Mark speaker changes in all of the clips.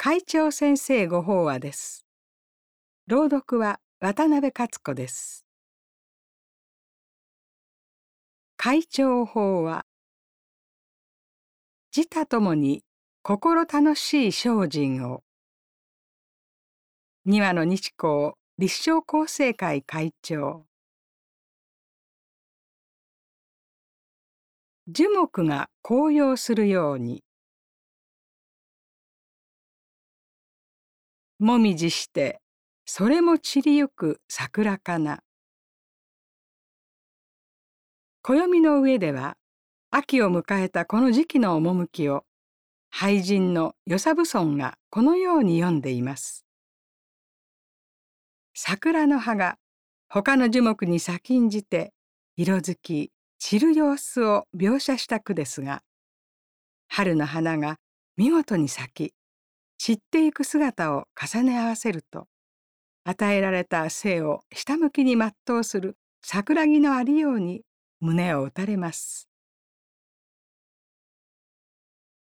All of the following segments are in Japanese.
Speaker 1: 会長先生ご法話です。朗読は渡辺勝子です。会長法話自他ともに心楽しい精進を二羽の日光立正厚生会会長。樹木が紅葉するようにもみじしてそれも散りゆく桜かな暦の上では秋を迎えたこの時期の趣を俳人の与謝蕪村がこのように読んでいます。桜の葉が他の樹木に先んじて色づき散る様子を描写した句ですが春の花が見事に咲き散っていく姿を重ね合わせると与えられた生を下向きに全うする桜木のありように胸を打たれます。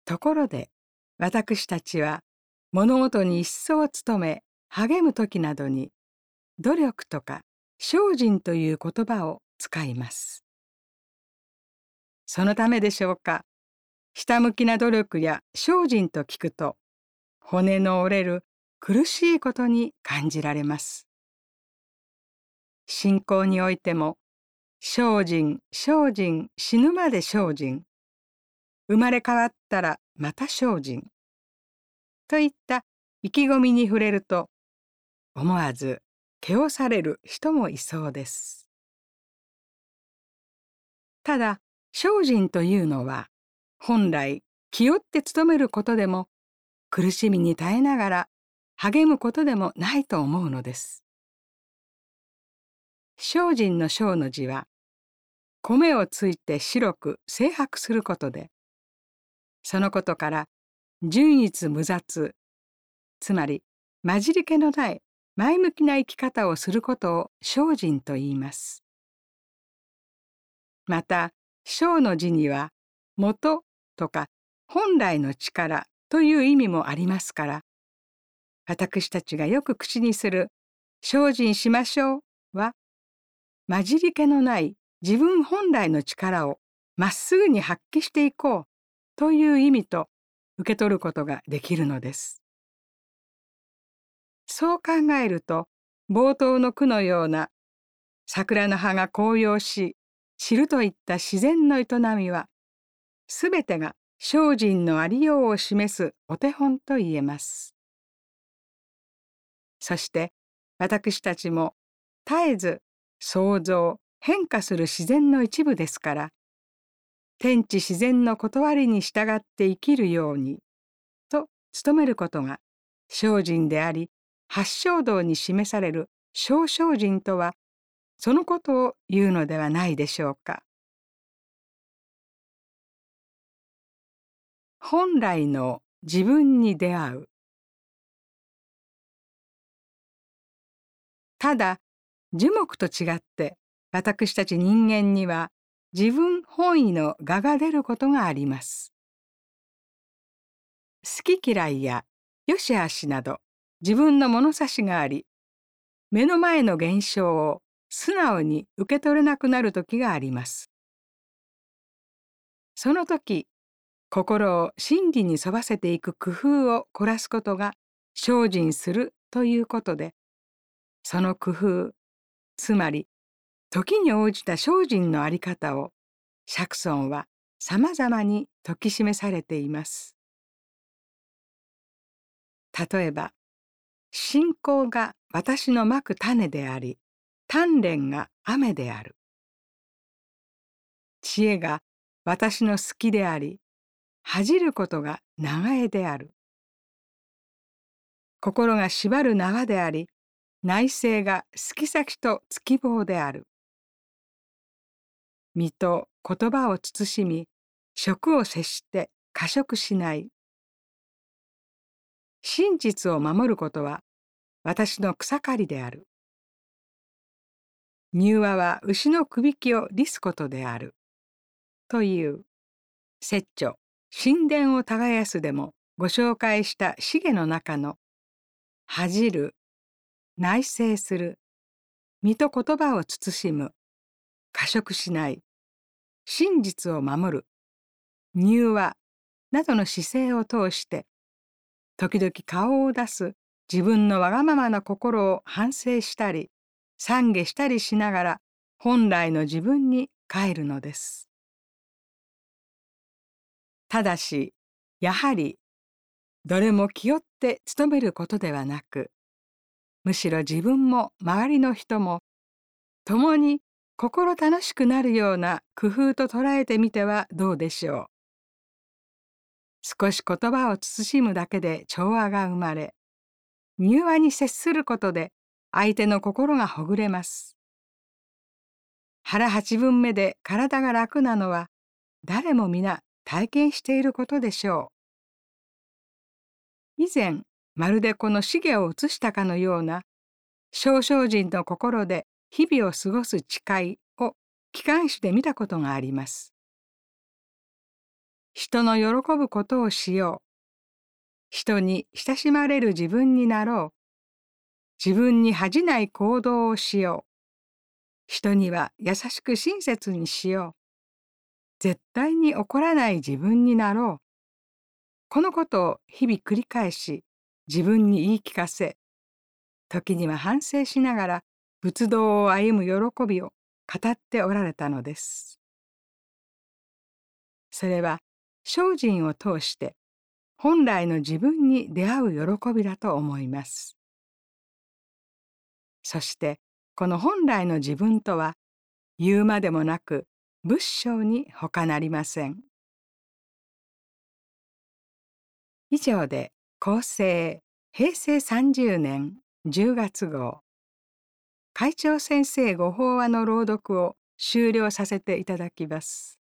Speaker 1: ところで私たちは物事に一層努め励む時などに努力とか精進という言葉を使います。そのためでしょうか下向きな努力や精進と聞くと骨の折れる苦しいことに感じられます。信仰においても精進精進死ぬまで精進生まれ変わったらまた精進といった意気込みに触れると思わず毛をされる人もいそうです。ただ精進というのは本来気負って努めることでも苦しみに耐えながら励むことでもないと思うのです。精進の精の字は米をついて白く精白することでそのことから純一無雑つまり混じり気のない前向きな生き方をすることを精進と言います。また精の字には元とか本来の力という意味もありますから私たちがよく口にする「精進しましょう」は混じり気のない自分本来の力をまっすぐに発揮していこうという意味と受け取ることができるのです。そう考えると冒頭の句のような桜の葉が紅葉し散るといった自然の営みはすべてが精進のありようを示すお手本と言えます。そして私たちも絶えず創造変化する自然の一部ですから天地自然の断りに従って生きるようにと努めることが精進であり八正道に示される小精進とはそのことを言うのではないでしょうか。本来の自分に出会うただ樹木と違って私たち人間には自分本位の我が出ることがあります。好き嫌いや良し悪しなど自分の物差しがあり目の前の現象を素直に受け取れなくなる時があります。その時心を真理に沿わせていく工夫を凝らすことが精進するということでその工夫つまり時に応じた精進のあり方を釈尊はさまざまに説き示されています。例えば信仰が私のまく種であり鍛錬が雨である知恵が私の好きであり恥じることが長江である。心が縛る縄であり内政が好き先と月棒である。身と言葉を慎み食を接して過食しない。真実を守ることは私の草刈りである。柔和は牛の首輝を利すことである。という説著。神殿を耕すでもご紹介した資源の中の恥じる、内省する、身と言葉を慎む、過食しない、真実を守る、柔和などの姿勢を通して、時々顔を出す自分のわがままな心を反省したり、懺悔したりしながら本来の自分に帰るのです。ただし、やはりどれも気負って努めることではなくむしろ自分も周りの人も共に心楽しくなるような工夫と捉えてみてはどうでしょう。少し言葉を慎むだけで調和が生まれ柔和に接することで相手の心がほぐれます。腹八分目で体が楽なのは誰も皆体験していることでしょう。以前まるでこの資源を映したかのような少々人の心で日々を過ごす誓いを機関誌で見たことがあります。人の喜ぶことをしよう。人に親しまれる自分になろう。自分に恥じない行動をしよう。人には優しく親切にしよう。絶対に怒らない自分になろう。このことを日々繰り返し自分に言い聞かせ時には反省しながら仏道を歩む喜びを語っておられたのです。それは精進を通して本来の自分に出会う喜びだと思います。そしてこの本来の自分とは言うまでもなく仏性に他なりません。以上で厚生平成30年10月号会長先生ご法話の朗読を終了させていただきます。